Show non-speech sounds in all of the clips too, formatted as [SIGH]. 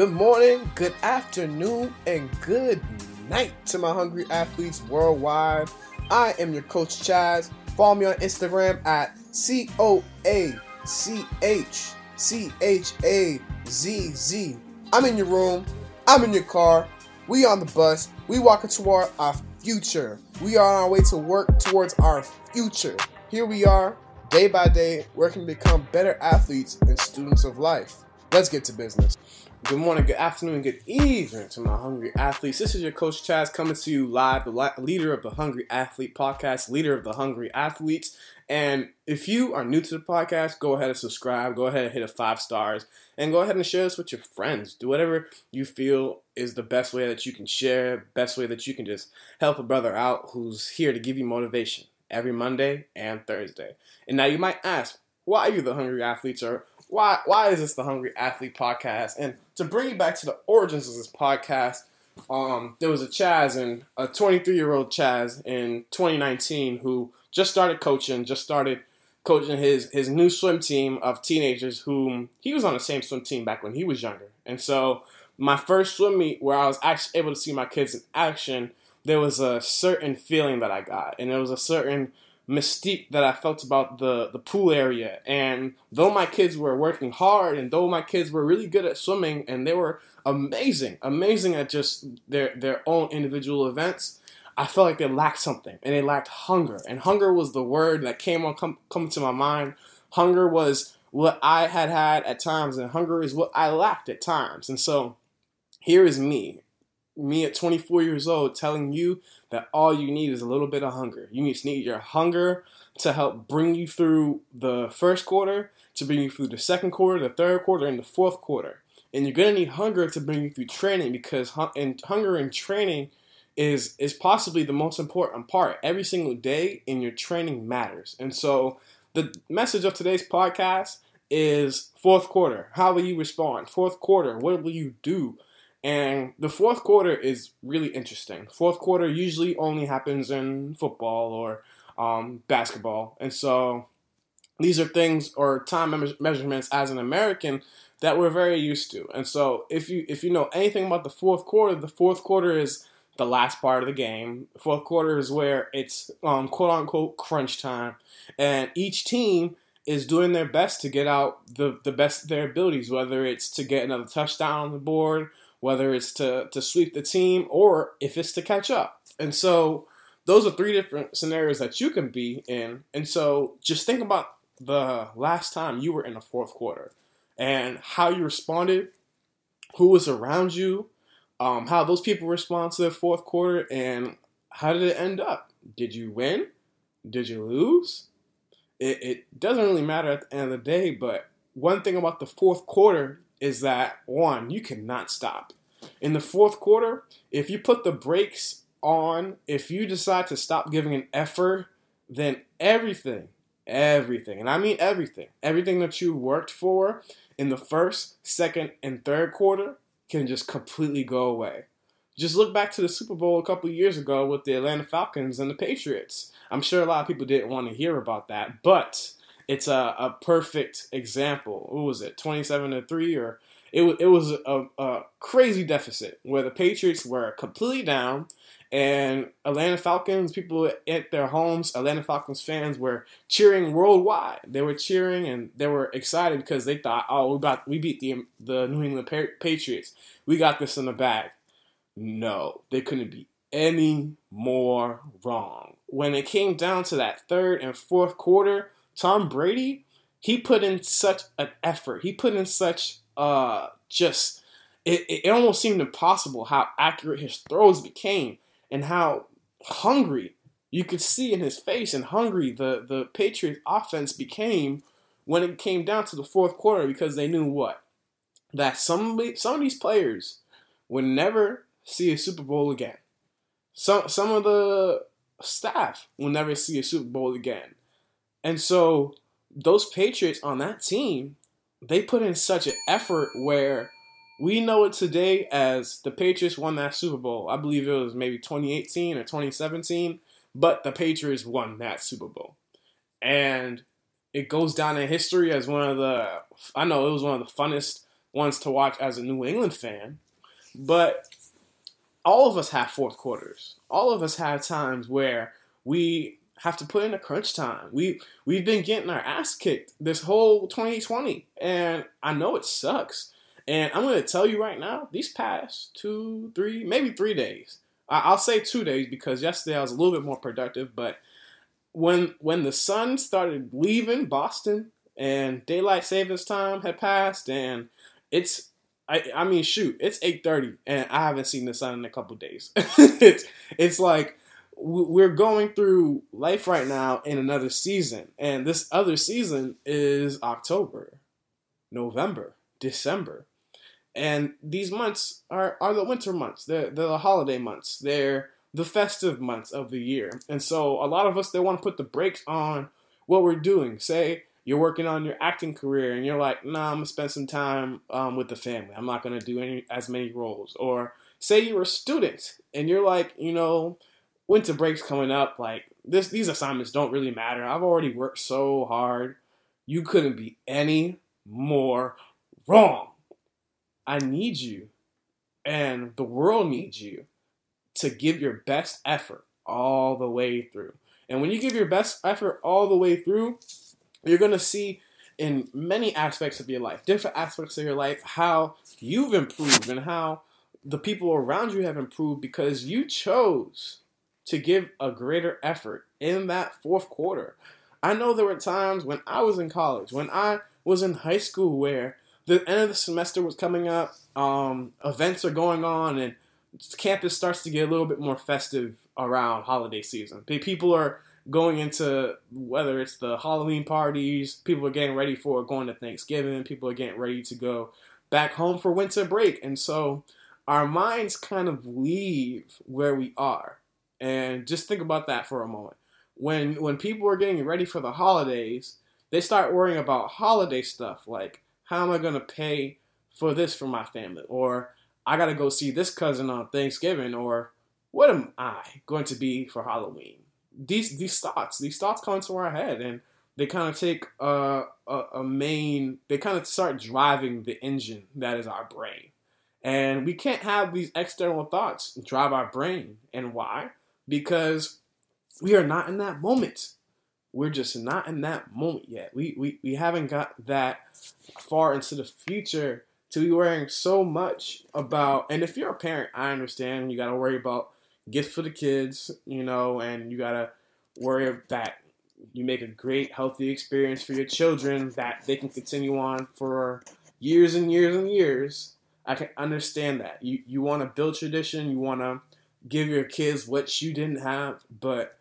Good morning, good afternoon, and good night to my hungry athletes worldwide. I am your coach Chaz. Follow me on Instagram at C O A C H C H A Z Z. I'm in your room, I'm in your car, we on the bus, we walking toward our future. We are on our way to work towards our future. Here we are, day by day, working to become better athletes and students of life. Let's get to business. Good morning, good afternoon, good evening to my hungry athletes. This is your coach Chaz coming to you live, the leader of the Hungry Athlete podcast, leader of the Hungry Athletes. And if you are new to the podcast, go ahead and subscribe. Go ahead and hit a five stars, and go ahead and share this with your friends. Do whatever you feel is the best way that you can share, best way that you can just help a brother out who's here to give you motivation every Monday and Thursday. And now you might ask, why are you the Hungry Athletes, or why why is this the Hungry Athlete podcast? And to bring you back to the origins of this podcast, um, there was a Chaz and a 23 year old Chaz in 2019 who just started coaching, just started coaching his his new swim team of teenagers whom he was on the same swim team back when he was younger. And so my first swim meet where I was actually able to see my kids in action, there was a certain feeling that I got, and there was a certain mystique that I felt about the, the pool area. And though my kids were working hard and though my kids were really good at swimming and they were amazing, amazing at just their, their own individual events, I felt like they lacked something and they lacked hunger. And hunger was the word that came on come, come to my mind. Hunger was what I had had at times and hunger is what I lacked at times. And so here is me me at 24 years old telling you that all you need is a little bit of hunger. You just need your hunger to help bring you through the first quarter, to bring you through the second quarter, the third quarter, and the fourth quarter. And you're gonna need hunger to bring you through training because and hunger and training is is possibly the most important part. Every single day in your training matters. And so the message of today's podcast is fourth quarter. How will you respond? Fourth quarter, what will you do? And the fourth quarter is really interesting. Fourth quarter usually only happens in football or um, basketball. And so these are things or time measurements as an American that we're very used to. And so if you if you know anything about the fourth quarter, the fourth quarter is the last part of the game. Fourth quarter is where it's um, quote unquote crunch time, and each team is doing their best to get out the, the best their abilities, whether it's to get another touchdown on the board whether it's to, to sweep the team or if it's to catch up. And so those are three different scenarios that you can be in. And so just think about the last time you were in the fourth quarter and how you responded, who was around you, um, how those people respond to the fourth quarter, and how did it end up? Did you win? Did you lose? It, it doesn't really matter at the end of the day, but one thing about the fourth quarter is that one, you cannot stop. In the fourth quarter, if you put the brakes on, if you decide to stop giving an effort, then everything, everything, and I mean everything, everything that you worked for in the first, second, and third quarter can just completely go away. Just look back to the Super Bowl a couple years ago with the Atlanta Falcons and the Patriots. I'm sure a lot of people didn't want to hear about that, but it's a, a perfect example. What was it, 27 to 3 or it, it was a, a crazy deficit where the Patriots were completely down and Atlanta Falcons people at their homes, Atlanta Falcons fans were cheering worldwide. They were cheering and they were excited because they thought, "Oh, we got we beat the the New England Patriots. We got this in the bag." No, they couldn't be any more wrong. When it came down to that third and fourth quarter, Tom Brady, he put in such an effort. He put in such uh just it, it almost seemed impossible how accurate his throws became and how hungry you could see in his face and hungry the the Patriots offense became when it came down to the fourth quarter because they knew what that some some of these players would never see a Super Bowl again. Some some of the staff will never see a Super Bowl again. And so those Patriots on that team, they put in such an effort where we know it today as the Patriots won that Super Bowl. I believe it was maybe 2018 or 2017, but the Patriots won that Super Bowl. And it goes down in history as one of the I know it was one of the funnest ones to watch as a New England fan. But all of us have fourth quarters. All of us have times where we have to put in a crunch time. We we've been getting our ass kicked this whole 2020, and I know it sucks. And I'm to tell you right now, these past two, three, maybe three days, I'll say two days because yesterday I was a little bit more productive. But when when the sun started leaving Boston and daylight savings time had passed, and it's I, I mean, shoot, it's eight thirty, and I haven't seen the sun in a couple days. [LAUGHS] it's it's like we're going through life right now in another season, and this other season is October, November, December, and these months are are the winter months. They're, they're the holiday months. They're the festive months of the year, and so a lot of us they want to put the brakes on what we're doing. Say you're working on your acting career and you're like, nah, I'm gonna spend some time um, with the family. I'm not gonna do any as many roles. Or say you're a student and you're like, you know, winter break's coming up. Like this, these assignments don't really matter. I've already worked so hard. You couldn't be any more wrong. I need you, and the world needs you to give your best effort all the way through. And when you give your best effort all the way through, you're going to see in many aspects of your life, different aspects of your life, how you've improved and how the people around you have improved because you chose to give a greater effort in that fourth quarter. I know there were times when I was in college, when I was in high school, where the end of the semester was coming up, um, events are going on, and campus starts to get a little bit more festive around holiday season. People are going into whether it's the Halloween parties, people are getting ready for going to Thanksgiving, people are getting ready to go back home for winter break. And so our minds kind of leave where we are. And just think about that for a moment. When when people are getting ready for the holidays, they start worrying about holiday stuff like how am I going to pay for this for my family or I got to go see this cousin on Thanksgiving or what am I going to be for Halloween? these these thoughts these thoughts come into our head and they kind of take a, a, a main they kind of start driving the engine that is our brain and we can't have these external thoughts drive our brain and why because we are not in that moment we're just not in that moment yet we we, we haven't got that far into the future to be worrying so much about and if you're a parent i understand you got to worry about gifts for the kids, you know, and you gotta worry that you make a great, healthy experience for your children that they can continue on for years and years and years. I can understand that. You you want to build tradition, you want to give your kids what you didn't have, but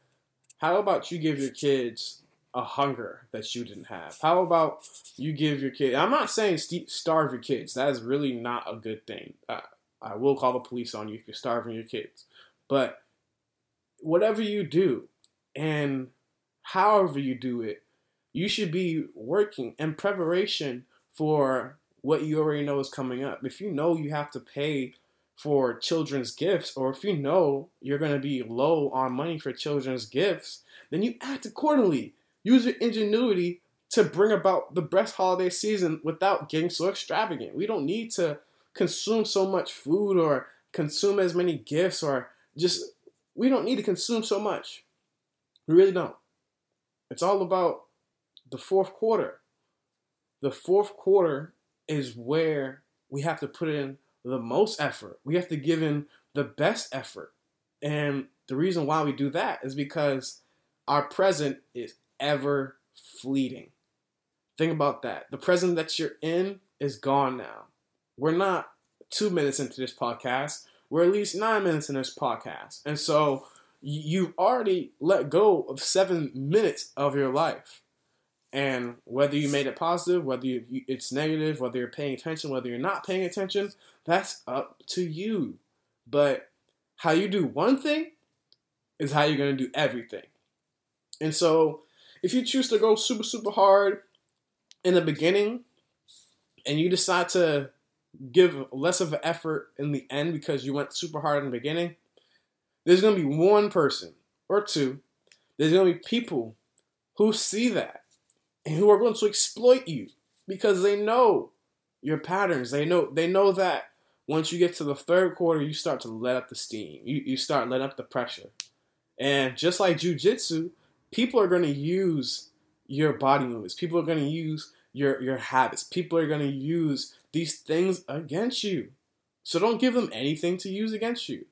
how about you give your kids a hunger that you didn't have? How about you give your kid? I'm not saying st- starve your kids. That is really not a good thing. Uh, I will call the police on you if you're starving your kids. But whatever you do and however you do it, you should be working in preparation for what you already know is coming up. If you know you have to pay for children's gifts, or if you know you're going to be low on money for children's gifts, then you act accordingly. Use your ingenuity to bring about the best holiday season without getting so extravagant. We don't need to consume so much food or consume as many gifts or just we don't need to consume so much. We really don't. It's all about the fourth quarter. The fourth quarter is where we have to put in the most effort. We have to give in the best effort. And the reason why we do that is because our present is ever fleeting. Think about that. The present that you're in is gone now. We're not two minutes into this podcast. We're at least nine minutes in this podcast. And so you've already let go of seven minutes of your life. And whether you made it positive, whether you, it's negative, whether you're paying attention, whether you're not paying attention, that's up to you. But how you do one thing is how you're going to do everything. And so if you choose to go super, super hard in the beginning and you decide to give less of an effort in the end because you went super hard in the beginning, there's going to be one person or two, there's going to be people who see that and who are going to exploit you because they know your patterns. They know they know that once you get to the third quarter, you start to let up the steam. You you start letting up the pressure. And just like jujitsu, people are going to use your body movements. People are going to use your your habits. People are going to use these things against you. So don't give them anything to use against you.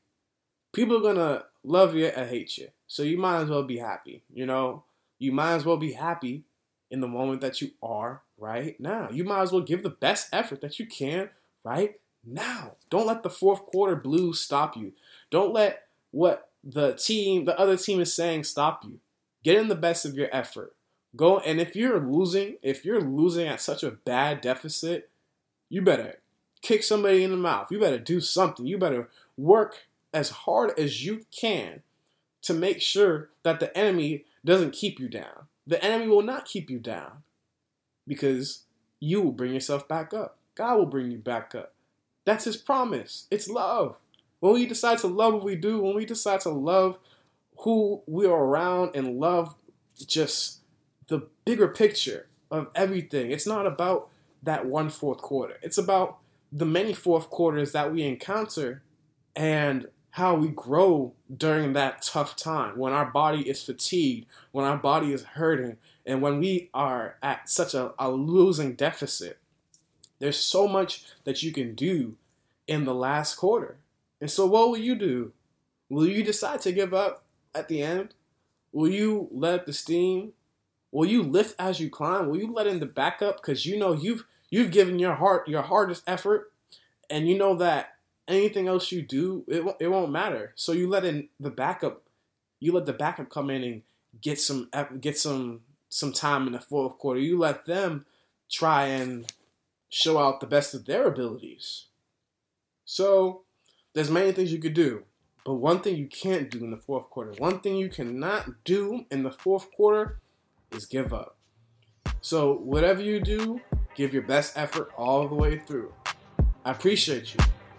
People are going to love you or hate you. So you might as well be happy. You know, you might as well be happy in the moment that you are right now. You might as well give the best effort that you can right now. Don't let the fourth quarter blues stop you. Don't let what the team, the other team is saying stop you. Get in the best of your effort. Go and if you're losing, if you're losing at such a bad deficit, you better kick somebody in the mouth. You better do something. You better work as hard as you can to make sure that the enemy doesn't keep you down. The enemy will not keep you down because you will bring yourself back up. God will bring you back up. That's his promise. It's love. When we decide to love what we do, when we decide to love who we are around and love just the bigger picture of everything, it's not about that one fourth quarter. It's about the many fourth quarters that we encounter and how we grow during that tough time when our body is fatigued, when our body is hurting, and when we are at such a, a losing deficit. There's so much that you can do in the last quarter. And so, what will you do? Will you decide to give up at the end? Will you let the steam? Will you lift as you climb? Will you let in the backup because you know you've you've given your heart your hardest effort, and you know that anything else you do it it won't matter. So you let in the backup. You let the backup come in and get some get some some time in the fourth quarter. You let them try and show out the best of their abilities. So there's many things you could do, but one thing you can't do in the fourth quarter, one thing you cannot do in the fourth quarter is give up. So whatever you do, give your best effort all the way through. I appreciate you.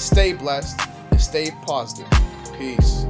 stay blessed, and stay positive. Peace.